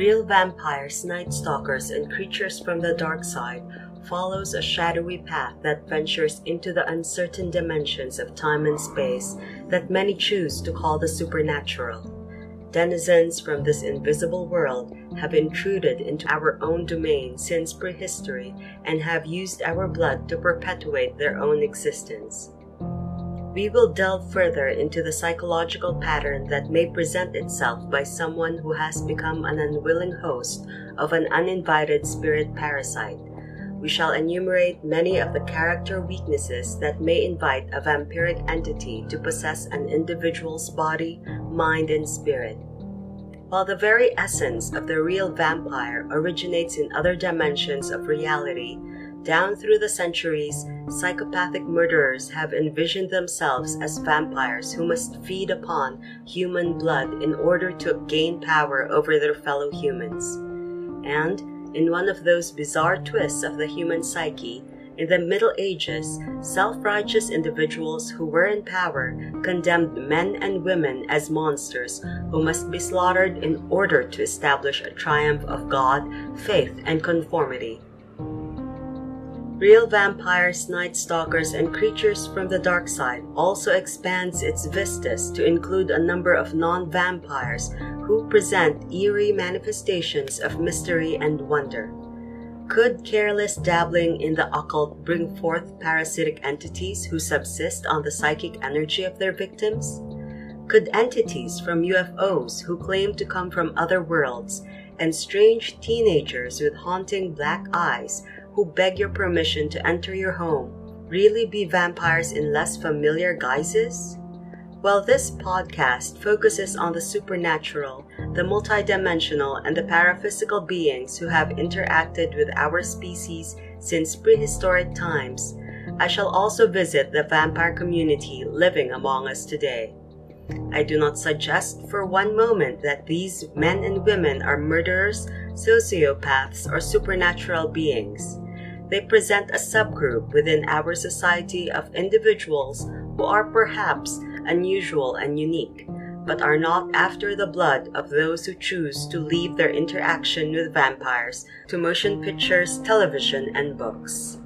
Real vampires, night stalkers, and creatures from the dark side follows a shadowy path that ventures into the uncertain dimensions of time and space that many choose to call the supernatural. Denizens from this invisible world have intruded into our own domain since prehistory and have used our blood to perpetuate their own existence. We will delve further into the psychological pattern that may present itself by someone who has become an unwilling host of an uninvited spirit parasite. We shall enumerate many of the character weaknesses that may invite a vampiric entity to possess an individual's body, mind, and spirit. While the very essence of the real vampire originates in other dimensions of reality, down through the centuries, psychopathic murderers have envisioned themselves as vampires who must feed upon human blood in order to gain power over their fellow humans. And, in one of those bizarre twists of the human psyche, in the Middle Ages, self righteous individuals who were in power condemned men and women as monsters who must be slaughtered in order to establish a triumph of God, faith, and conformity. Real vampires, night stalkers, and creatures from the dark side also expands its vistas to include a number of non vampires who present eerie manifestations of mystery and wonder. Could careless dabbling in the occult bring forth parasitic entities who subsist on the psychic energy of their victims? Could entities from UFOs who claim to come from other worlds and strange teenagers with haunting black eyes who beg your permission to enter your home really be vampires in less familiar guises? While this podcast focuses on the supernatural, the multidimensional, and the paraphysical beings who have interacted with our species since prehistoric times, I shall also visit the vampire community living among us today. I do not suggest for one moment that these men and women are murderers, sociopaths, or supernatural beings. They present a subgroup within our society of individuals who are perhaps unusual and unique, but are not after the blood of those who choose to leave their interaction with vampires to motion pictures, television, and books.